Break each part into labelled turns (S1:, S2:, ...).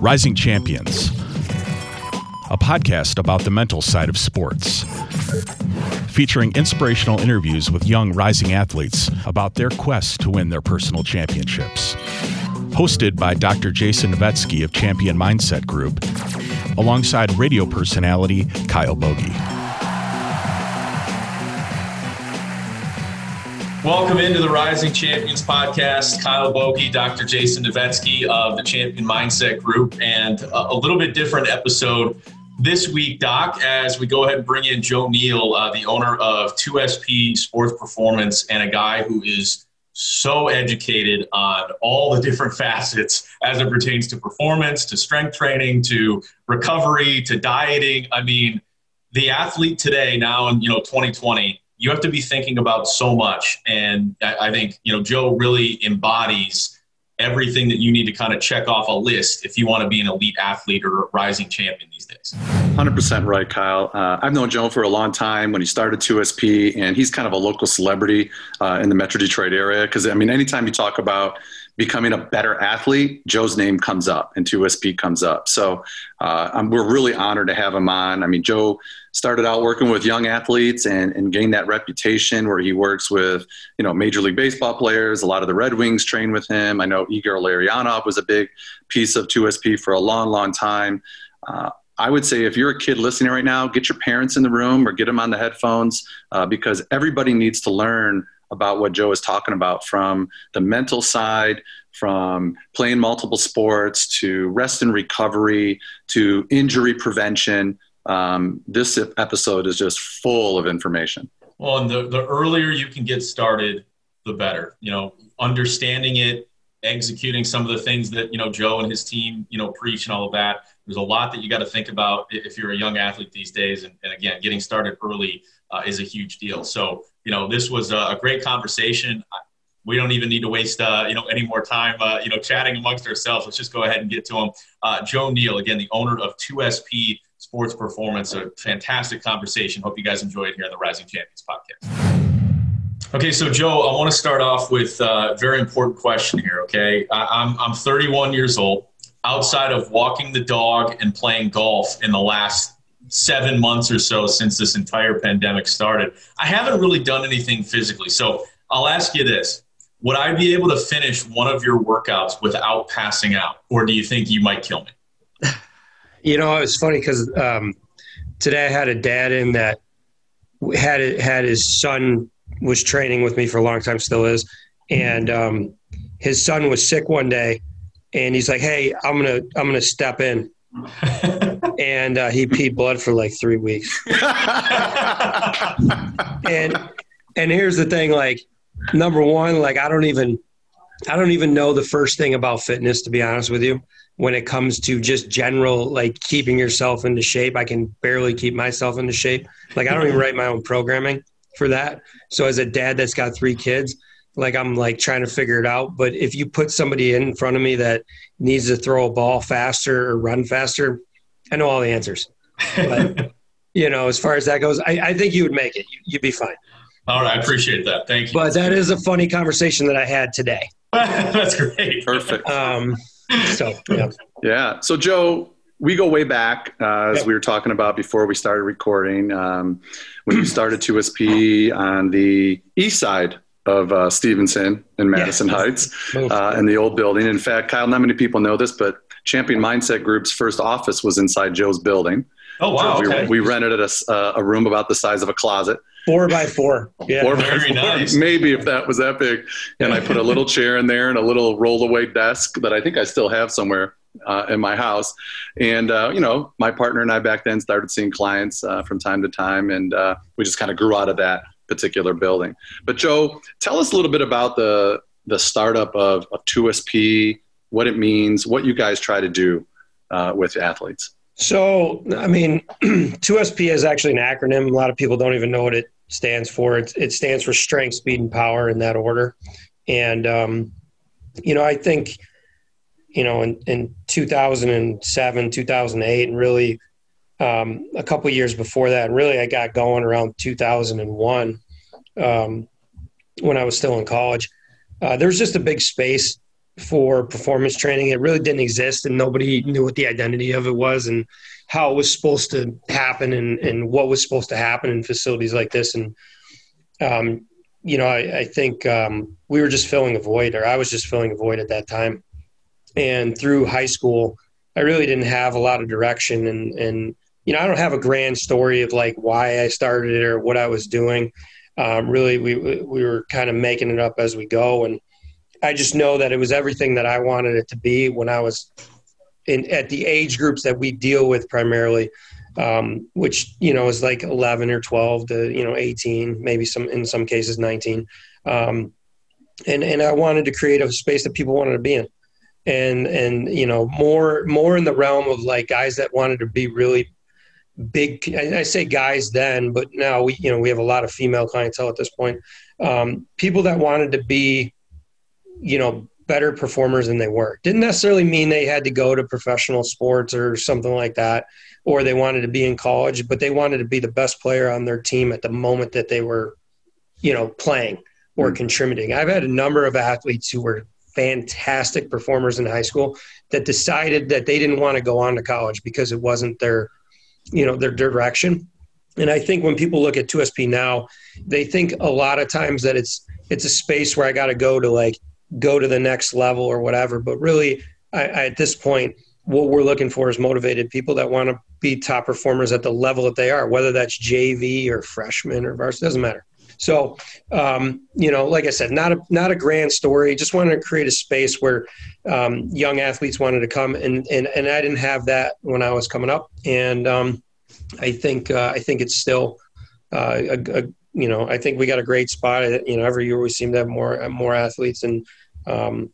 S1: Rising Champions, a podcast about the mental side of sports, featuring inspirational interviews with young rising athletes about their quest to win their personal championships. Hosted by Dr. Jason Novetzky of Champion Mindset Group, alongside radio personality Kyle Bogey.
S2: Welcome into the Rising Champions podcast. Kyle Bogey, Dr. Jason Novetzky of the Champion Mindset Group, and a, little bit different episode this week, Doc, as we go ahead and bring in Joe Neal, uh, the owner of 2SP Sports Performance, and a guy who is so educated on all the different facets as it pertains to performance, to strength training, to recovery, to dieting. I mean, the athlete today, now in you know 2020 you have to be thinking about so much. And I, I think, you know, Joe really embodies everything that you need to kind of check off a list if you want to be an elite athlete or a rising champion these days.
S3: 100% right, Kyle. Uh, I've known Joe for a long time when he started 2SP, and he's kind of a local celebrity uh, in the Metro Detroit area. Because, I mean, anytime you talk about becoming a better athlete, Joe's name comes up and 2SP comes up. So uh, we're really honored to have him on. I mean, Joe started out working with young athletes and, and gained that reputation where he works with, you know, Major League Baseball players. A lot of the Red Wings train with him. I know Igor Larionov was a big piece of 2SP for a long, long time. Uh, I would say if you're a kid listening right now, get your parents in the room or get them on the headphones uh, because everybody needs to learn about what Joe is talking about from the mental side, from playing multiple sports to rest and recovery to injury prevention. Um, this episode is just full of information.
S2: Well, and the, the earlier you can get started, the better. You know, understanding it, executing some of the things that, you know, Joe and his team, you know, preach and all of that. There's a lot that you got to think about if you're a young athlete these days. And, and again, getting started early uh, is a huge deal. So, you know, this was a, great conversation. We don't even need to waste, uh, you know, any more time, uh, you know, chatting amongst ourselves. Let's just go ahead and get to him. Uh, Joe Neal, again, the owner of 2SP Sports Performance. A fantastic conversation. Hope you guys enjoyed here on the Rising Champions podcast. Okay, so Joe, I want to start off with a very important question here. Okay, I'm I'm 31 years old. Outside of walking the dog and playing golf in the last seven months or so since this entire pandemic started, I haven't really done anything physically. So I'll ask you this Would I be able to finish one of your workouts without passing out? Or do you think you might kill me?
S4: You know, it's funny because um, today I had a dad in that had had his son was training with me for a long time, still is, and um, his son was sick one day, and he's like, "Hey, I'm gonna I'm gonna step in." and uh, he peed blood for like three weeks. and and here's the thing, like number one, like I don't even I don't even know the first thing about fitness to be honest with you. When it comes to just general like keeping yourself into shape, I can barely keep myself into shape. Like I don't even write my own programming for that. So as a dad that's got three kids, like I'm like trying to figure it out. But if you put somebody in front of me that needs to throw a ball faster or run faster, I know all the answers. But you know, as far as that goes, I, I think you would make it. You, you'd be fine.
S2: All right, I appreciate that. Thank you.
S4: But that is a funny conversation that I had today.
S2: That's great.
S3: Perfect. Um,
S4: so yeah.
S3: Yeah. So Joe, we go way back uh, as yep. we were talking about before we started recording. Um, when you started 2SP on the east side of uh, Stevenson in Madison yeah. Heights uh, in the old building. In fact, Kyle, not many people know this, but Champion Mindset Group's first office was inside Joe's building.
S2: Oh wow!
S3: So we,
S2: okay.
S3: we rented a, uh, a room about the size of a closet.
S4: Four by four.
S3: Yeah. Four Very four, nice. Maybe if that was that big. And I put a little chair in there and a little rollaway desk that I think I still have somewhere uh, in my house. And, uh, you know, my partner and I back then started seeing clients uh, from time to time, and uh, we just kind of grew out of that particular building. But, Joe, tell us a little bit about the, the startup of, of 2SP, what it means, what you guys try to do uh, with athletes.
S4: So, I mean, 2SP is actually an acronym. A lot of people don't even know what it stands for. It, it stands for strength, speed, and power in that order. And, um, you know, I think, you know, in, in 2007, 2008, and really um, a couple years before that, really I got going around 2001 um, when I was still in college. Uh, there was just a big space for performance training. It really didn't exist, and nobody knew what the identity of it was and how it was supposed to happen and, and what was supposed to happen in facilities like this. And, um, you know, I, I think um, we were just filling a void, or I was just filling a void at that time. And through high school, I really didn't have a lot of direction. And, and you know, I don't have a grand story of like why I started it or what I was doing. Um, really, we we were kind of making it up as we go, and I just know that it was everything that I wanted it to be when I was in at the age groups that we deal with primarily, um, which you know is like 11 or 12 to you know 18, maybe some in some cases 19, um, and and I wanted to create a space that people wanted to be in, and and you know more more in the realm of like guys that wanted to be really big I, say guys then but now we you know we have a lot of female clientele at this point. Um, people that wanted to be you know better performers than they were. Didn't necessarily mean they had to go to professional sports or something like that or they wanted to be in college but they wanted to be the best player on their team at the moment that they were you know playing or mm-hmm. contributing. I've had a number of athletes who were fantastic performers in high school that decided that they didn't want to go on to college because it wasn't their you know their direction. And i think when people look at 2sp now they think a lot of times that it's it's a space where i got to go to like go to the next level or whatever. But really I, I, at this point what we're looking for is motivated people that want to be top performers at the level that they are whether that's jv or freshman or varsity doesn't matter so um, you know like i said not a not a grand story just wanted to create a space where um, young athletes wanted to come and, and and i didn't have that when i was coming up and um, i think uh, i think it's still uh, a, a, you know i think we got a great spot you know every year we seem to have more more athletes and um,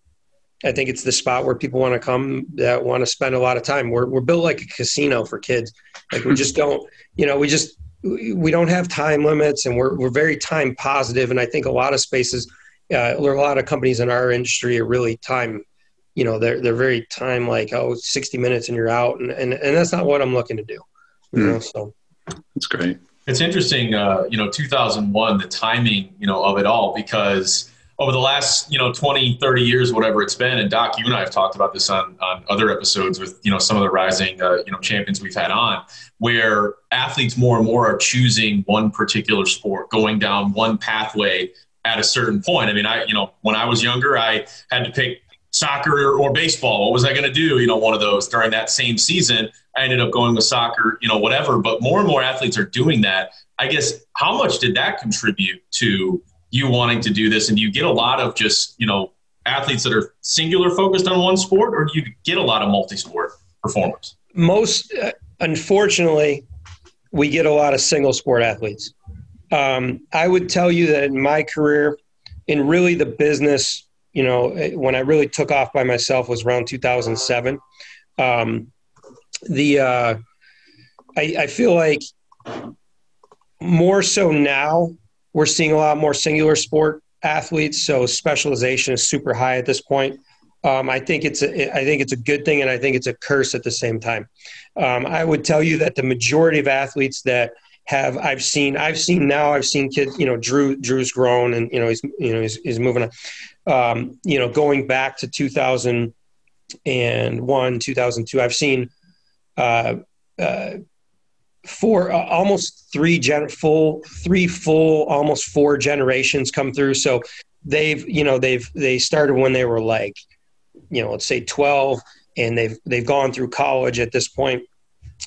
S4: I think it's the spot where people want to come that want to spend a lot of time. We're, we're built like a casino for kids. Like we just don't, you know, we just, we don't have time limits and we're, we're very time positive. And I think a lot of spaces, uh, a lot of companies in our industry are really time, you know, they're, they're very time like, oh, 60 minutes and you're out. And, and, and that's not what I'm looking to do. You mm. know, so
S3: that's great.
S2: It's interesting, uh, you know, 2001, the timing, you know, of it all, because over the last you know 20 30 years whatever it's been and doc you and i have talked about this on, on other episodes with you know some of the rising uh, you know champions we've had on where athletes more and more are choosing one particular sport going down one pathway at a certain point. I mean i you know when i was younger i had to pick soccer or baseball. What was i going to do you know one of those? During that same season i ended up going with soccer you know whatever. But more and more athletes are doing that. I guess how much did that contribute to you wanting to do this? And do you get a lot of just you know athletes that are singular focused on one sport or do you get a lot of multi-sport performers?
S4: Most uh, unfortunately we get a lot of single sport athletes. Um, i would tell you that in my career in really the business you know when i really took off by myself was around 2007 um, the uh, I, I feel like more so now we're seeing a lot more singular sport athletes, so specialization is super high at this point. Um, I think it's a, I think it's a good thing, and I think it's a curse at the same time. Um, I would tell you that the majority of athletes that have I've seen I've seen now I've seen kids you know Drew Drew's grown and you know he's you know he's, he's moving on. Um, you know going back to 2001 2002 I've seen uh, uh, four uh, almost three gen full three full almost four generations come through. So they've you know they've they started when they were like you know let's say 12 and they've they've gone through college at this point.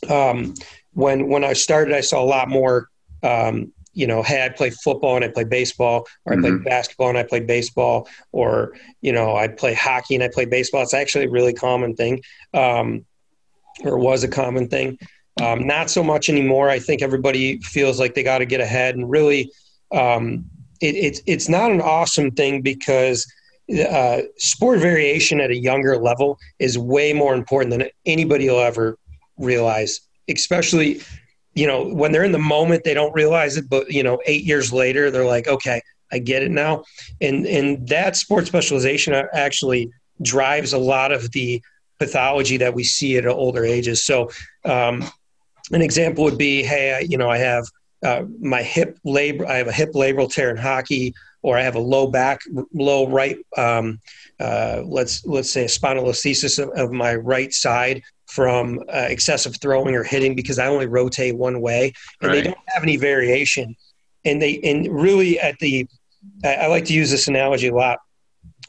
S4: Um, when when i started i saw a lot more um, you know hey i play football and i play baseball or i mm-hmm. play basketball and i play baseball or you know i play hockey and i play baseball. It's actually a really common thing um, or was a common thing um, not so much anymore. I think everybody feels like they got to get ahead, and really, um, it, it's it's not an awesome thing because uh, sport variation at a younger level is way more important than anybody will ever realize. Especially, you know, when they're in the moment, they don't realize it, but you know, eight years later, they're like, okay, I get it now, and and that sport specialization actually drives a lot of the pathology that we see at older ages. So um, an example would be, hey, I, you know, I have uh, my hip labor, I have a hip labral tear in hockey, or I have a low back, low right, um, uh, let's let's say a spondylolisthesis of, of my right side from uh, excessive throwing or hitting because I only rotate one way, and right. they don't have any variation. And they and really at the, I like to use this analogy a lot,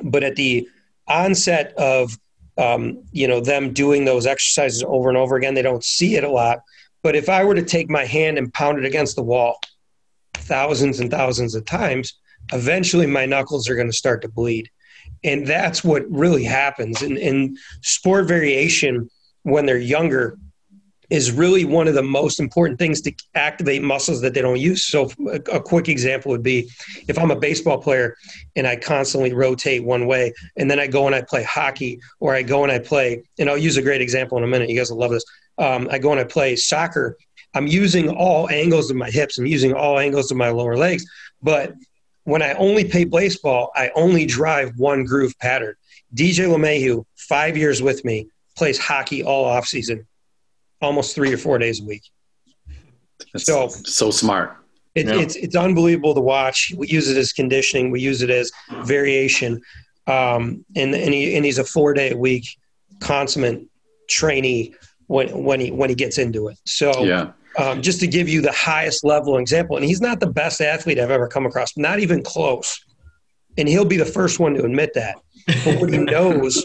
S4: but at the onset of um, you know them doing those exercises over and over again, they don't see it a lot. But if I were to take my hand and pound it against the wall thousands and thousands of times, eventually my knuckles are going to start to bleed. And that's what really happens. And, in sport variation, when they're younger, is really one of the most important things to activate muscles that they don't use. So, a, quick example would be if I'm a baseball player and I constantly rotate one way, and then I go and I play hockey, or I go and I play, and I'll use a great example in a minute. You guys will love this. Um, I go and I play soccer. I'm using all angles of my hips, I'm using all angles of my lower legs, but when I only play baseball, I only drive one groove pattern. DJ LeMahieu, five years with me, plays hockey all off season, almost three or four days a week.
S3: That's so so smart.
S4: It, yeah. It's it's unbelievable to watch. We use it as conditioning. We use it as variation, um, and and, he, and he's a four day a week consummate trainee when when he when he gets into it. So
S3: yeah
S4: um, just to give you the highest level example. And he's not the best athlete I've ever come across, not even close. And he'll be the first one to admit that. But what he knows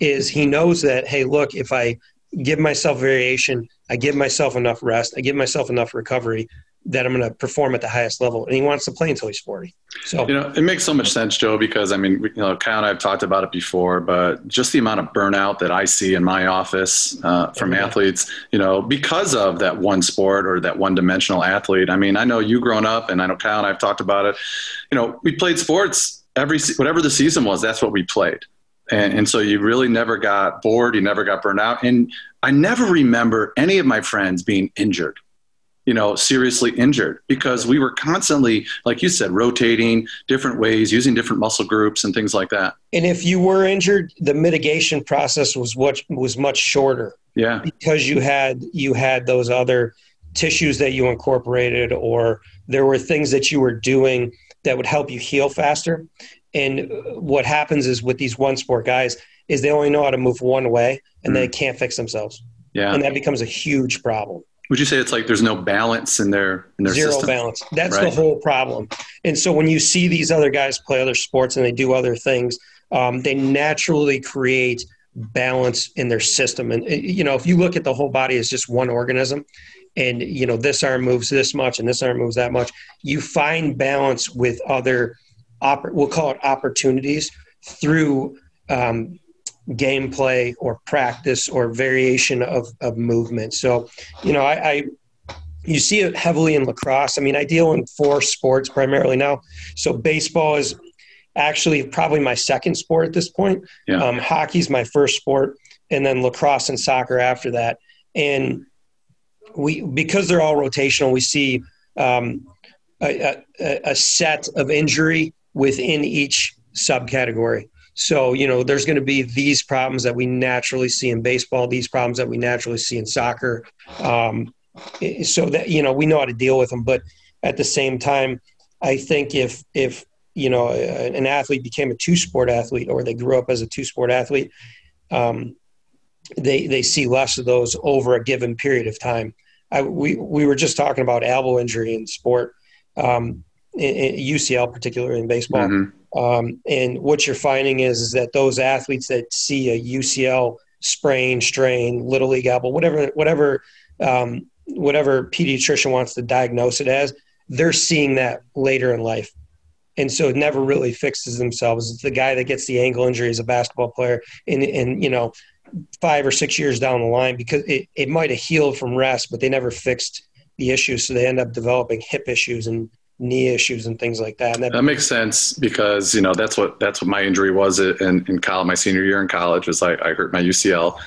S4: is he knows that, hey, look, if I give myself variation, I give myself enough rest, I give myself enough recovery, that I'm going to perform at the highest level. And he wants to play until he's 40. So,
S3: you know, it makes so much sense, Joe, because I mean, you know, Kyle and I have talked about it before, but just the amount of burnout that I see in my office uh, from yeah. athletes, you know, because of that one sport or that one dimensional athlete. I mean, I know you grown up and I know Kyle and I have talked about it. You know, we played sports every, whatever the season was, that's what we played. And, and so you really never got bored. You never got burned out. And I never remember any of my friends being injured you know, seriously injured because we were constantly, like you said, rotating different ways, using different muscle groups and things like that.
S4: And if you were injured, the mitigation process was what was much shorter.
S3: Yeah.
S4: Because you had you had those other tissues that you incorporated or there were things that you were doing that would help you heal faster. And what happens is with these one sport guys is they only know how to move one way and mm. they can't fix themselves.
S3: Yeah.
S4: And that becomes a huge problem.
S3: Would you say it's like there's no balance in their in their
S4: zero
S3: system?
S4: balance? That's right. the whole problem. And so when you see these other guys play other sports and they do other things, um, they naturally create balance in their system. And you know, if you look at the whole body as just one organism, and you know this arm moves this much and this arm moves that much, you find balance with other, oppor- we'll call it opportunities through um, gameplay or practice or variation of, of movement. So, you know, I, I you see it heavily in lacrosse. I mean, I deal in four sports primarily now. So baseball is actually probably my second sport at this point.
S3: Yeah.
S4: Um, hockey's my first sport, and then lacrosse and soccer after that. And we because they're all rotational, we see um, a, a, a set of injury within each subcategory. So, you know, there's going to be these problems that we naturally see in baseball, these problems that we naturally see in soccer. Um, so that, you know, we know how to deal with them. But at the same time, I think if, if, you know, an athlete became a two sport athlete or they grew up as a two sport athlete, um, they, they see less of those over a given period of time. I, we, we were just talking about elbow injury in sport, um, in, in UCL, particularly in baseball. Mm-hmm um, and what you're finding is, is that those athletes that see a UCL sprain, strain, little league elbow, whatever, whatever, um, whatever pediatrician wants to diagnose it as, they're seeing that later in life. And so it never really fixes themselves. The guy that gets the ankle injury as a basketball player, and, and you know, five or six years down the line because it, it might have healed from rest, but they never fixed the issues. So they end up developing hip issues and knee issues and things like that.
S3: that, that makes sense because you know that's what that's what my injury was in, in college. My senior year in college was I, I hurt my UCL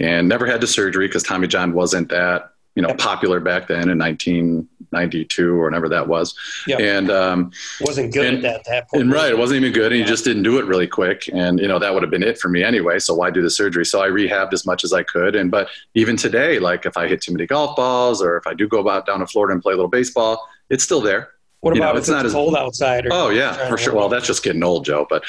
S3: and never had the surgery because Tommy John wasn't that you know yep. popular back then in 1992 or whenever that was.
S4: Yep.
S3: And um,
S4: wasn't good
S3: and,
S4: at that point.
S3: And right, it wasn't even good, and yeah. you just didn't do it really quick. And you know that would have been it for me anyway. So why do the surgery? So I rehabbed as much as I could. And but even today, like if I hit too many golf balls or if I do go out down to Florida and play a little baseball, it's still there
S4: What
S3: You know,
S4: about
S3: it's
S4: if
S3: not
S4: it's
S3: as-
S4: cold outside? Or
S3: Oh yeah, for sure. Well, that's just getting old, Joe. But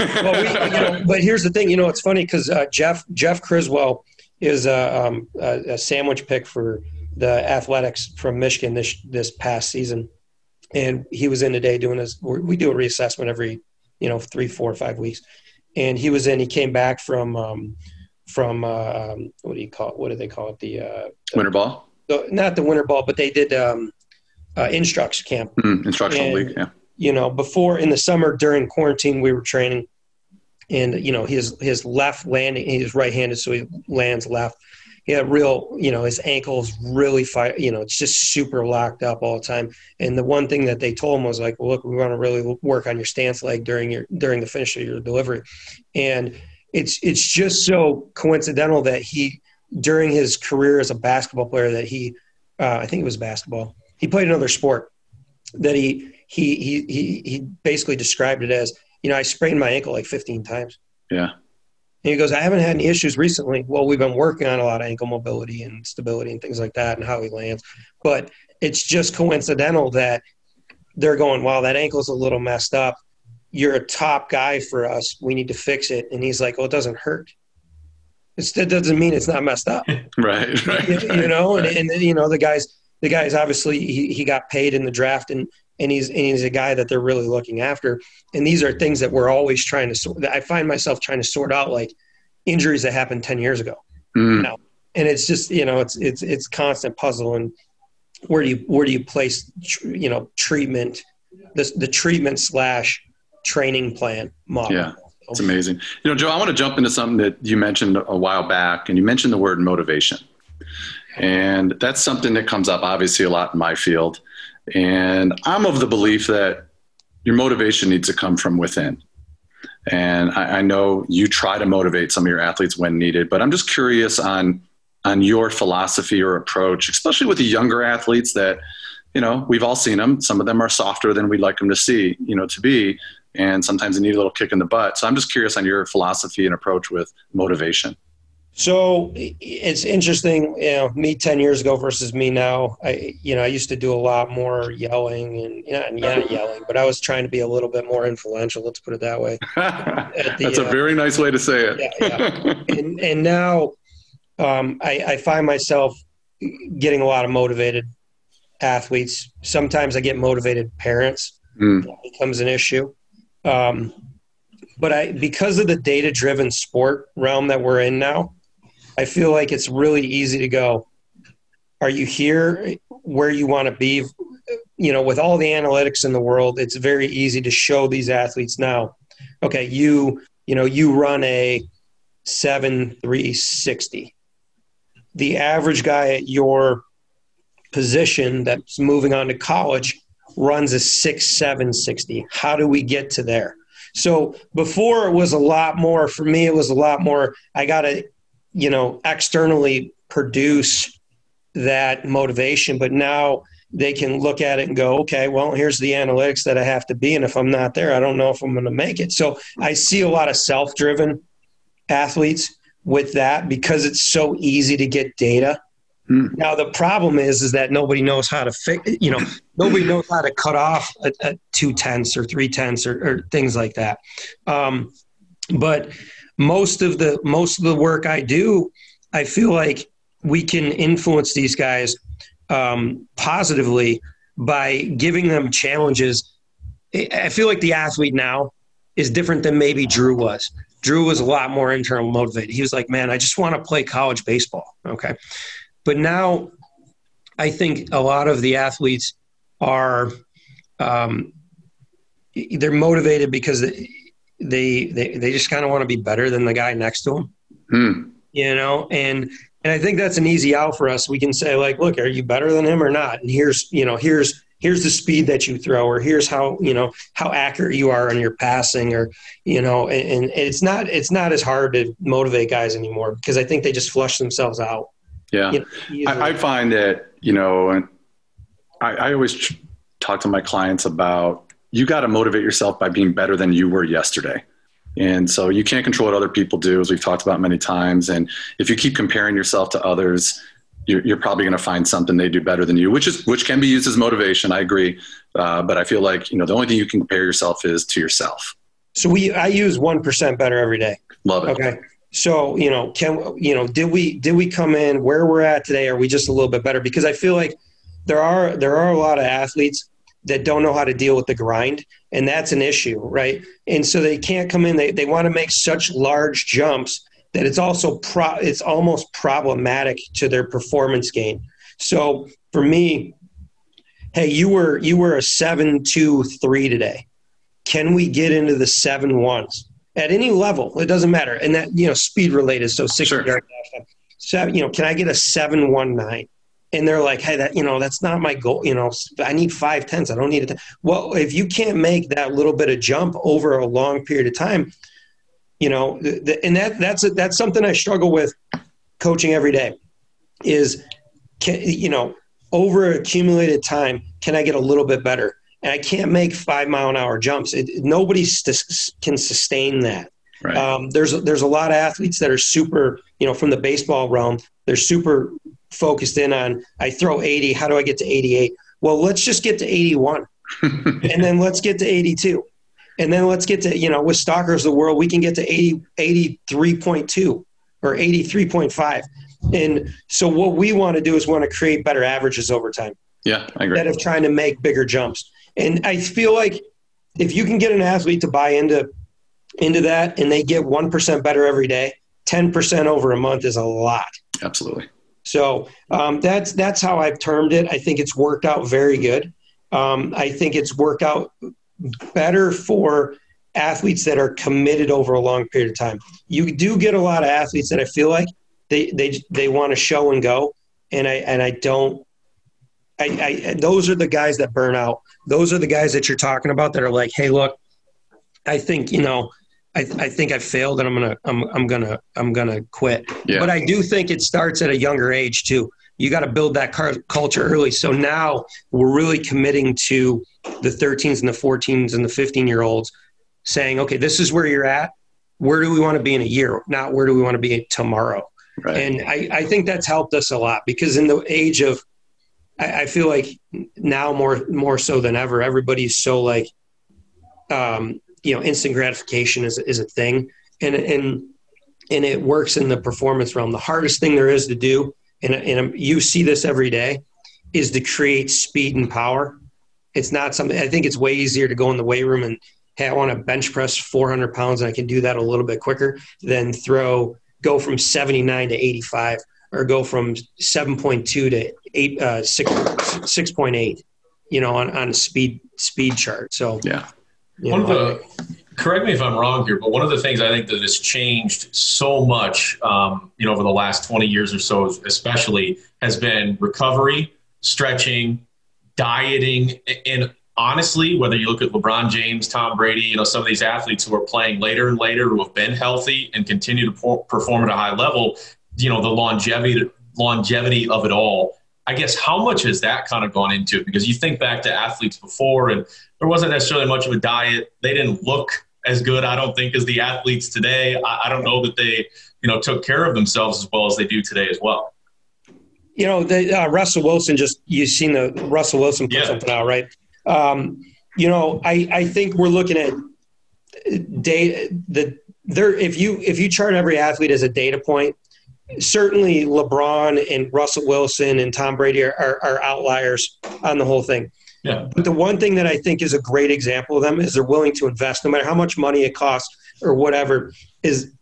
S4: well, we, you know, but here's the thing. You know, it's funny because uh, Jeff Jeff Criswell is a, um, a, a sandwich pick for the Athletics from Michigan this this past season, and he was in today doing this. We do a reassessment every you know three, four, five weeks, and he was in. He came back from um, from uh, um, what do you call it? What do they call it? The, uh,
S3: winter ball,
S4: the not the winter ball, but they did um, uh, instructs camp
S3: mm, instructional
S4: And-
S3: league. Yeah.
S4: you know, before in the summer during quarantine, we were training, and you know his his left landing, he's right-handed, so he lands left. He had real, you know, his ankles really fire, you know, it's just super locked up all the time. And the one thing that they told him was like, well, look, we want to really work on your stance leg during your during the finish of your delivery, and it's it's just so coincidental that he during his career as a basketball player that he, uh, I think it was basketball, he played another sport that he he he he he basically described it as you know I sprained my ankle like 15 times.
S3: Yeah.
S4: And he goes, I haven't had any issues recently. Well, we've been working on a lot of ankle mobility and stability and things like that, and how he lands. But it's just coincidental that they're going, wow, that ankle's a little messed up. You're a top guy for us. We need to fix it. And he's like, well, it doesn't hurt. It's, that doesn't mean it's not messed up
S3: Right. Right.
S4: you, you know,
S3: right.
S4: and, and you know the guys, the guys obviously he, he got paid in the draft, and and he's and he's a guy that they're really looking after. And these are things that we're always trying to sort. I find myself trying to sort out like injuries that happened ten years ago,
S3: Mm,
S4: and it's just you know it's it's it's constant puzzle and where do you where do you place tr- you know treatment the the treatment slash training plan model.
S3: Yeah. It's amazing. You know, Joe, I want to jump into something that you mentioned a while back, and you mentioned the word motivation. And that's something that comes up obviously a lot in my field. And I'm of the belief that your motivation needs to come from within. And I, I know you try to motivate some of your athletes when needed, but I'm just curious on on your philosophy or approach, especially with the younger athletes that, you know, we've all seen them. Some of them are softer than we'd like them to see, you know, to be and sometimes they need a little kick in the butt. So I'm just curious on your philosophy and approach with motivation.
S4: So it's interesting, you know, me 10 years ago versus me now. I, you know, I used to do a lot more yelling and, you know, and yeah, yelling, but I was trying to be a little bit more influential. Let's put it that way. The,
S3: That's a
S4: uh,
S3: very nice way to say it.
S4: Yeah, And, and now um, I, I find myself getting a lot of motivated athletes. Sometimes I get motivated parents.
S3: Mm,
S4: That becomes an issue. Um, but I, because of the data driven sport realm that we're in now, I feel like it's really easy to go. Are you here where you want to be? You know, with all the analytics in the world, it's very easy to show these athletes now. Okay, you you know you run a seven three sixty. The average guy at your position that's moving on to college runs a six seven sixty. How do we get to there? So before it was a lot more for me. It was a lot more. I got to, you know, externally produce that motivation. But now they can look at it and go, okay, well, here's the analytics that I have to be, and if I'm not there, I don't know if I'm going to make it. So I see a lot of self-driven athletes with that because it's so easy to get data.
S3: Hmm.
S4: Now the problem is, is that nobody knows how to fix. You know, nobody knows how to cut off a, a two tenths or three tenths or, or things like that. Um, but most of the most of the work I do, I feel like we can influence these guys um, positively by giving them challenges. I feel like the athlete now is different than maybe Drew was. Drew was a lot more internal motivated. He was like, "Man, I just want to play college baseball." Okay, but now I think a lot of the athletes are um, they're motivated because they they they, just kind of want to be better than the guy next to them
S3: Hmm.
S4: you know and and i think that's an easy out for us we can say like look are you better than him or not and here's you know here's here's the speed that you throw or here's how you know how accurate you are on your passing or you know and, and it's not it's not as hard to motivate guys anymore because i think they just flush themselves out
S3: Yeah.
S4: you know.
S3: I, I find that, you know, and I, I always talk to my clients about you got to motivate yourself by being better than you were yesterday. And so you can't control what other people do, as we've talked about many times. And if you keep comparing yourself to others, you're, you're probably going to find something they do better than you, which is which can be used as motivation. I agree, uh, but I feel like you know the only thing you can compare yourself is to yourself.
S4: So we I use one percent better every day.
S3: Love it.
S4: Okay. So you know, can you know, did we did we come in where we're at today? Are we just a little bit better? Because I feel like there are there are a lot of athletes that don't know how to deal with the grind, and that's an issue, right? And so they can't come in. They they want to make such large jumps that it's also pro, it's almost problematic to their performance gain. So for me, hey, you were you were a seven two three today. Can we get into the seven ones at any level? It doesn't matter, and that you know speed related. So six
S3: Sure.
S4: yard dash. Seven, you know, can I get a seven one nine? And they're like, hey, that you know, that's not my goal. You know, I need five tens. I don't need it. Well, if you can't make that little bit of jump over a long period of time, you know, the, the, and that that's that's something I struggle with coaching every day. Is can you know over accumulated time, can I get a little bit better? And I can't make five mile an hour jumps. It, nobody st- can sustain that.
S3: Right.
S4: Um, there's there's a lot of athletes that are super, you know, from the baseball realm. They're super focused in on I throw 80. How do I get to 88? Well, let's just get to 81, and then let's get to 82, and then let's get to you know with stalkers of the world we can get to 80 83.2 or 83.5. And so what we want to do is want to create better averages over time
S3: yeah, I agree.
S4: instead of trying to make bigger jumps. And I feel like if you can get an athlete to buy into into that and they get 1% better every day, 10% over a month is a lot.
S3: Absolutely.
S4: So um, that's that's how I've termed it. I think it's worked out very good. Um, I think it's worked out better for athletes that are committed over a long period of time. You do get a lot of athletes that I feel like they they they want to show and go, and I and I don't. I, I those are the guys that burn out. Those are the guys that you're talking about that are like, hey, look, I think you know, I, I think I failed and I'm gonna I'm I'm gonna I'm gonna quit.
S3: Yeah.
S4: But I do think it starts at a younger age too. You got to build that car- culture early. So now we're really committing to the 13s and the 14s and the 15 year olds, saying, okay, this is where you're at. Where do we want to be in a year? Not where do we want to be tomorrow?
S3: Right.
S4: And I, I think that's helped us a lot because in the age of, I, I feel like now more more so than ever, everybody's so like, um, you know, instant gratification is is a thing, and and and it works in the performance realm. The hardest thing there is to do, and and you see this every day, is to create speed and power. It's not something I think it's way easier to go in the weight room and hey, I want to bench press 400 pounds and I can do that a little bit quicker than throw go from 79 to 85 or go from 7.2 to 8 uh, 6 6.8 you know on, on a speed speed chart so
S3: Yeah.
S2: One of
S4: know,
S2: the, correct me if I'm wrong here, but one of the things I think that has changed so much, um, you know, over the last 20 years or so, especially, has been recovery, stretching, dieting, and honestly, whether you look at LeBron James, Tom Brady, you know, some of these athletes who are playing later and later who have been healthy and continue to perform at a high level, you know, the longevity longevity of it all. I guess how much has that kind of gone into? Because you think back to athletes before, and there wasn't necessarily much of a diet. They didn't look as good, I don't think, as the athletes today. I, I don't know that they, you know, took care of themselves as well as they do today as well.
S4: you know the, uh, Russell Wilson just you've seen the Russell Wilson put
S2: Yeah.
S4: something out right um, you know I, I think we're looking at data the there if you if you chart every athlete as a data point certainly LeBron and Russell Wilson and Tom Brady are, are, are outliers on the whole thing But the one thing that I think is a great example of them is they're willing to invest no matter how much money it costs or whatever is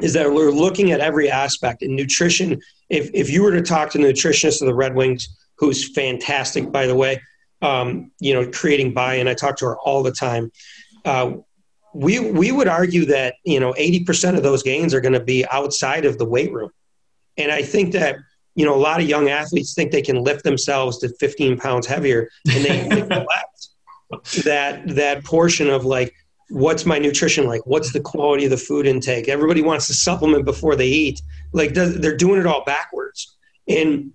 S4: is that we're looking at every aspect in nutrition if, if you were to talk to the nutritionist of the Red Wings, who's fantastic, by the way, um, you know, creating buy-in, I talk to her all the time. Uh, we we would argue that you know 80% of those gains are going to be outside of the weight room, and I think that you know a lot of young athletes think they can lift themselves to 15 pounds heavier, and they neglect that that portion of like what's my nutrition like? What's the quality of the food intake? Everybody wants to supplement before they eat. Like they're doing it all backwards. And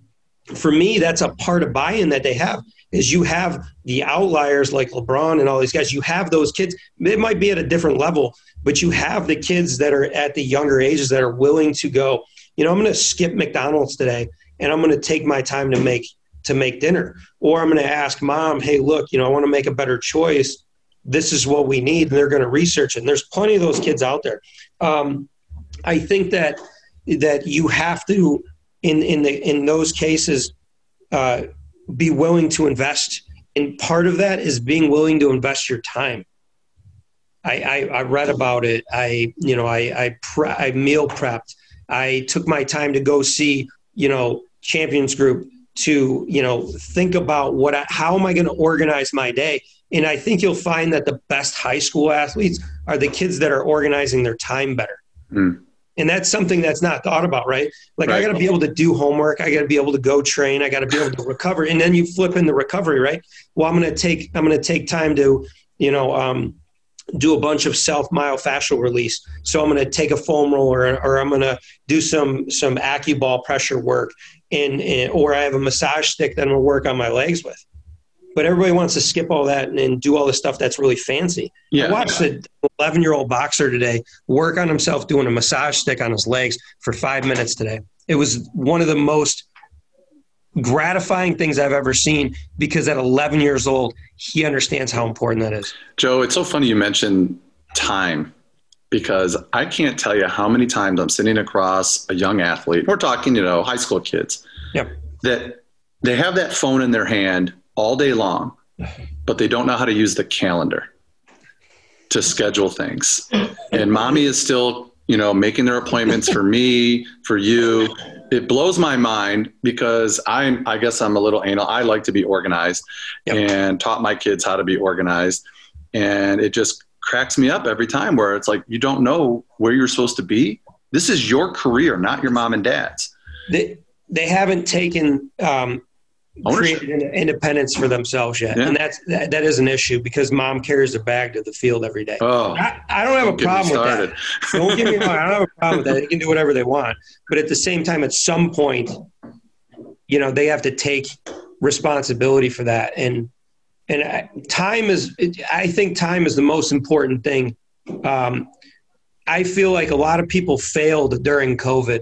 S4: for me that's a part of buy-in that they have is you have the outliers like lebron and all these guys. You have those kids. It might be at a different level but you have the kids that are at the younger ages that are willing to go you know i'm going to skip mcdonald's today and I'm going to take my time to make to make dinner. Or I'm going to ask mom, hey, look, you know, I want to make a better choice. This is what we need. And they're going to research it. And there's plenty of those kids out there. Um, I think that that you have to in in the in those cases uh, be willing to invest. And part of that is being willing to invest your time. I, I, I read about it. I you know I I, pre- I meal prepped. I took my time to go see you know Champions Group to you know think about what I, how am I going to organize my day. And I think you'll find that the best high school athletes are the kids that are organizing their time better. Mm. And that's something that's not thought about, right? Like right. I got to be able to do homework. I got to be able to go train. I got to be able to recover. And then you flip in the recovery, right? Well, I'm going to take I'm going to take time to, you know, um, do a bunch of self myofascial release. So I'm going to take a foam roller, or I'm going to do some some AccuBall pressure work, and, and or I have a massage stick that I'm going to work on my legs with but everybody wants to skip all that and, and do all the stuff that's really fancy. Yeah. I watched an 11 year old boxer today work on himself doing a massage stick on his legs for five minutes today. It was one of the most gratifying things I've ever seen because at 11 years old, he understands how important that is.
S3: Joe, it's so funny you mentioned time because I can't tell you how many times I'm sitting across a young athlete. We're talking, you know, high school kids.
S4: Yep.
S3: That they have that phone in their hand all day long, but they don't know how to use the calendar to schedule things. And mommy is still, you know, making their appointments for me, for you. It blows my mind because I'm, I guess I'm a little anal. I like to be organized yep. and taught my kids how to be organized. And it just cracks me up every time where it's like, you don't know where you're supposed to be. This is your career, not your mom and dad's.
S4: They, they haven't taken um, created independence for themselves yet, yeah. and that's that, that is an issue because mom carries a bag to the field every day.
S3: Oh,
S4: I, I don't have a problem with that. don't get me wrong, I don't have a problem with that. They can do whatever they want, but at the same time, at some point, you know, they have to take responsibility for that, and and I, time is. I think time is the most important thing. Um, I feel like a lot of people failed during COVID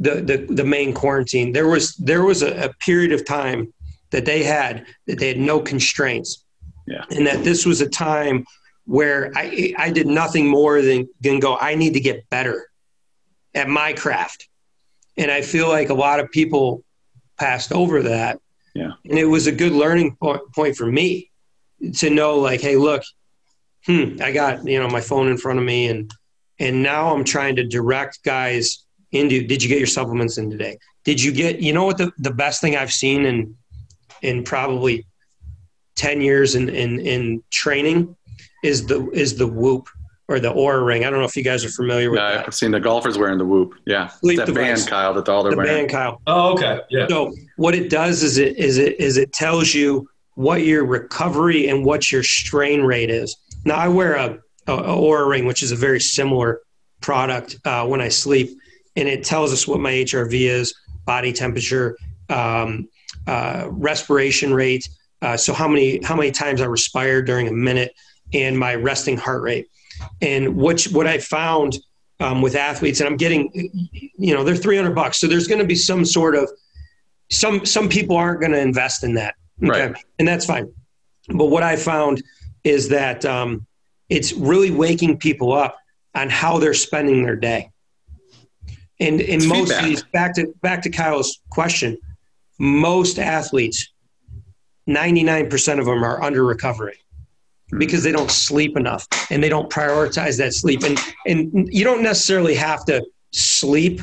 S4: the, the, the main quarantine, there was there was a, a period of time that they had that they had no constraints,
S3: yeah.
S4: and that this was a time where I I did nothing more than, than go. I need to get better at my craft, and I feel like a lot of people passed over that.
S3: Yeah,
S4: and it was a good learning point for me to know, like, hey, look, hmm, I got you know my phone in front of me, and and now I'm trying to direct guys into did you get your supplements in today did you get you know what the, the best thing i've seen in in probably 10 years in in, in training is the is the whoop or the Oura ring. I don't know if you guys are familiar with
S3: yeah,
S4: that.
S3: I've seen the golfers wearing the whoop. Yeah.
S4: Sleep
S3: that
S4: device.
S3: band, Kyle, that all they're
S4: the
S3: wearing.
S4: band, Kyle.
S2: Oh, okay. Yeah.
S4: So what it does is it is it is it tells you what your recovery and what your strain rate is. Now I wear a, a, a Oura ring, which is a very similar product uh, when I sleep, and it tells us what my HRV is, body temperature, um, uh, respiration rate. Uh, so how many how many times I respire during a minute, and my resting heart rate. And what what I found um, with athletes, and I'm getting, you know, they're 300 bucks, so there's going to be some sort of some some people aren't going to invest in that,
S3: okay? right?
S4: And that's fine. But what I found is that um, it's really waking people up on how they're spending their day. And in most of these, back to back to Kyle's question, most athletes, 99% of them are under recovery because they don't sleep enough and they don't prioritize that sleep. And and you don't necessarily have to sleep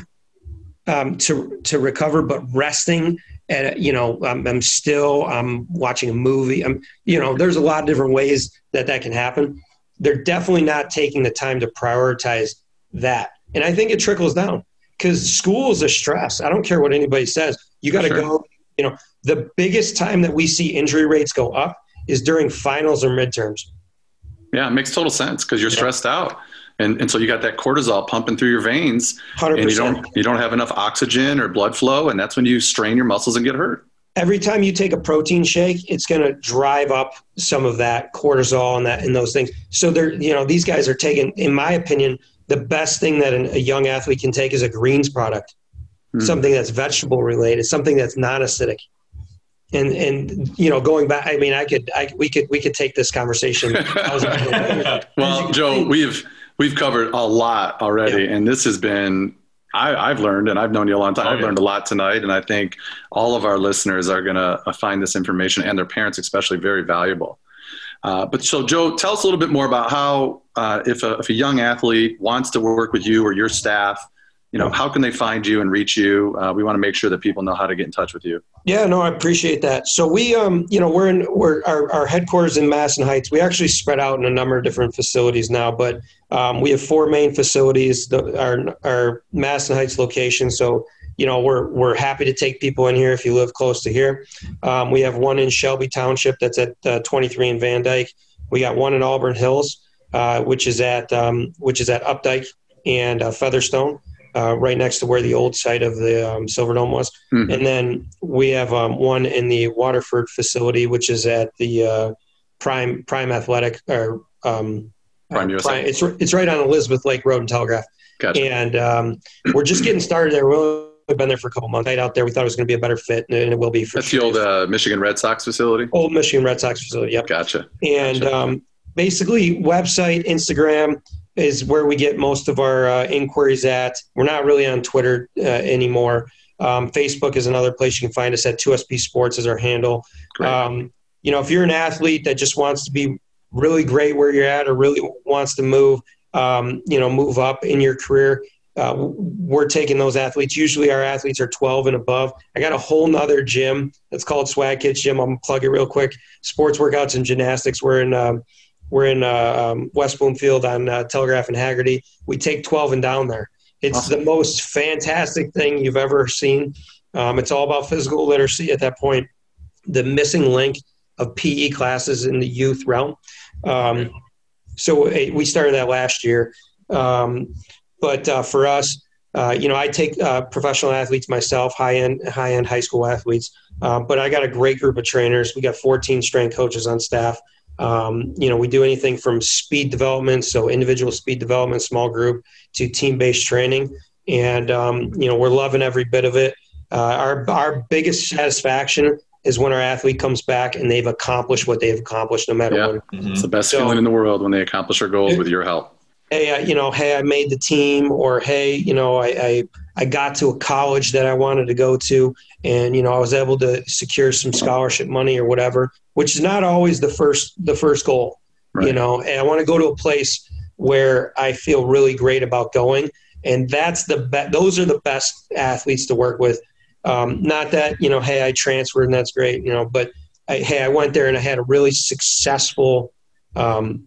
S4: um, to to recover, but resting and you know I'm, I'm still I'm watching a movie. I'm you know there's a lot of different ways that that can happen. They're definitely not taking the time to prioritize that, and I think it trickles down because school is a stress. I don't care what anybody says. You got to sure. go. You know, the biggest time that we see injury rates go up is during finals or midterms.
S3: Yeah, it makes total sense because you're yeah. stressed out. And, and so you got that cortisol pumping through your veins
S4: 100%.
S3: and you don't you don't have enough oxygen or blood flow and that's when you strain your muscles and get hurt
S4: every time you take a protein shake it's going to drive up some of that cortisol and that and those things so they're you know these guys are taking in my opinion the best thing that an, a young athlete can take is a greens product. mm. something that's vegetable related, something that's non-acidic. And and you know, going back, I mean, I could, I we could, we could take this conversation.
S3: well, Joe, we've we've covered a lot already, yeah. and this has been I, have learned, and I've known you a long time. Oh, I've yeah. learned a lot tonight, and I think all of our listeners are going to uh, find this information, and their parents especially, very valuable. Uh, but so, Joe, tell us a little bit more about how, uh, if, a, if a young athlete wants to work with you or your staff, you know, how can they find you and reach you? Uh, we want to make sure that people know how to get in touch with you.
S4: Yeah, no, I appreciate that. So we, um, you know, we're in we're our, our headquarters in Madison Heights. We actually spread out in a number of different facilities now, but um, we have four main facilities. The, our our Madison Heights location. So you know, we're we're happy to take people in here if you live close to here. Um, we have one in Shelby Township that's at uh, 23 in Van Dyke. We got one in Auburn Hills, uh, which is at um, which is at Opdyke and uh, Featherstone uh, right next to where the old site of the um, Silverdome was. Mm-hmm. And then we have um, one in the Waterford facility, which is at the uh, Prime Prime Athletic or um,
S3: Prime USA. Prime,
S4: it's it's right on Elizabeth Lake Road and Telegraph.
S3: Gotcha.
S4: And um, we're just getting started there. We've been there for a couple months. Right out there, we thought it was going to be a better fit, and it will be for.
S3: That's sure. the old uh, Michigan Red Sox facility.
S4: Old Michigan Red Sox facility. Yep.
S3: Gotcha.
S4: And
S3: gotcha.
S4: Um, basically, website, Instagram is where we get most of our uh, inquiries at. We're not really on Twitter uh, anymore. Um, Facebook is another place you can find us at 2SP Sports is our handle. Um, you know, if you're an athlete that just wants to be really great where you're at or really wants to move, um, you know, move up in your career, uh, we're taking those athletes. Usually our athletes are 12 and above. I got a whole nother gym that's called Swag Kids Gym. I'm going to plug it real quick. Sports workouts and gymnastics. We're in um, we're in uh, um, West Bloomfield on uh, Telegraph and Haggerty. We take 12 and down there. It's awesome. the most fantastic thing you've ever seen. Um, it's all about physical literacy at that point. The missing link of PE classes in the youth realm. Um, so we started that last year. Um, but uh, for us, uh, you know, I take uh, professional athletes myself, high end, high end high school athletes. Uh, but I got a great group of trainers. We got 14 strength coaches on staff. Um, you know, we do anything from speed development, so individual speed development, small group, to team-based training, and um, you know, we're loving every bit of it. Uh, our our biggest satisfaction is when our athlete comes back and they've accomplished what they've accomplished, no matter
S3: yeah.
S4: what.
S3: Mm-hmm. It's the best so, feeling in the world when they accomplish their goals it, with your help.
S4: Hey, I, you know, hey, I made the team, or hey, you know, I, I I got to a college that I wanted to go to, and you know, I was able to secure some scholarship money or whatever which is not always the first the first goal. Right. You know, and I want to go to a place where I feel really great about going, and that's the be- those are the best athletes to work with. Um, not that you know, hey, I transferred and that's great, you know, but I, hey, I went there and I had a really successful. Um,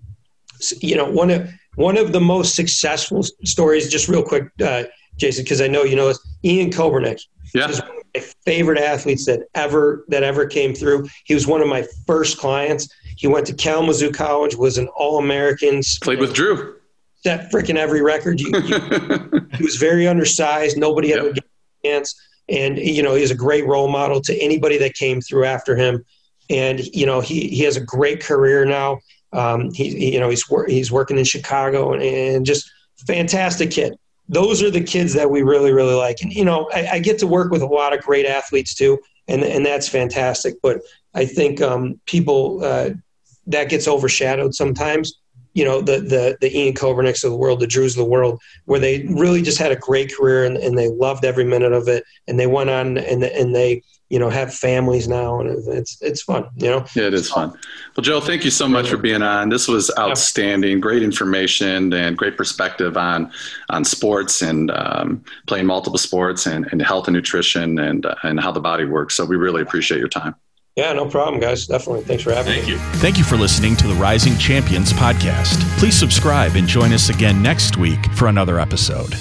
S4: you know, one of one of the most successful stories, just real quick, uh, Jason, because I know you know this, Ian Kobernick.
S3: Yeah
S4: my favorite athletes that ever that ever came through. He was one of my first clients. He went to Kalamazoo College, was an All American.
S3: Played with Drew.
S4: Set freaking every record. You, you, he was very undersized. Nobody yep. ever gave a chance. And you know, he's a great role model to anybody that came through after him. And you know, he he has a great career now. Um, he, he, you know he's he's working in Chicago and, and just fantastic kid. Those are the kids that we really really like. And you know I, I, get to work with a lot of great athletes too and and that's fantastic. But i think um, people uh, that gets overshadowed sometimes. You know the the the Ian Kobernicks of the world, the Drews of the world, where they really just had a great career and, and they loved every minute of it, and they went on and and they you know have families now, and it's it's fun, you know.
S3: Yeah, it is fun. Well, Joe, thank you so much for being on. This was outstanding, great information and great perspective on on sports and um, playing multiple sports and, and health and nutrition and uh, and how the body works. So we really appreciate your time.
S4: Yeah, no problem, guys. Definitely. Thanks for having
S2: Thank
S4: me.
S2: Thank
S1: you. Thank you for listening to the Rising Champions podcast. Please subscribe and join us again next week for another episode.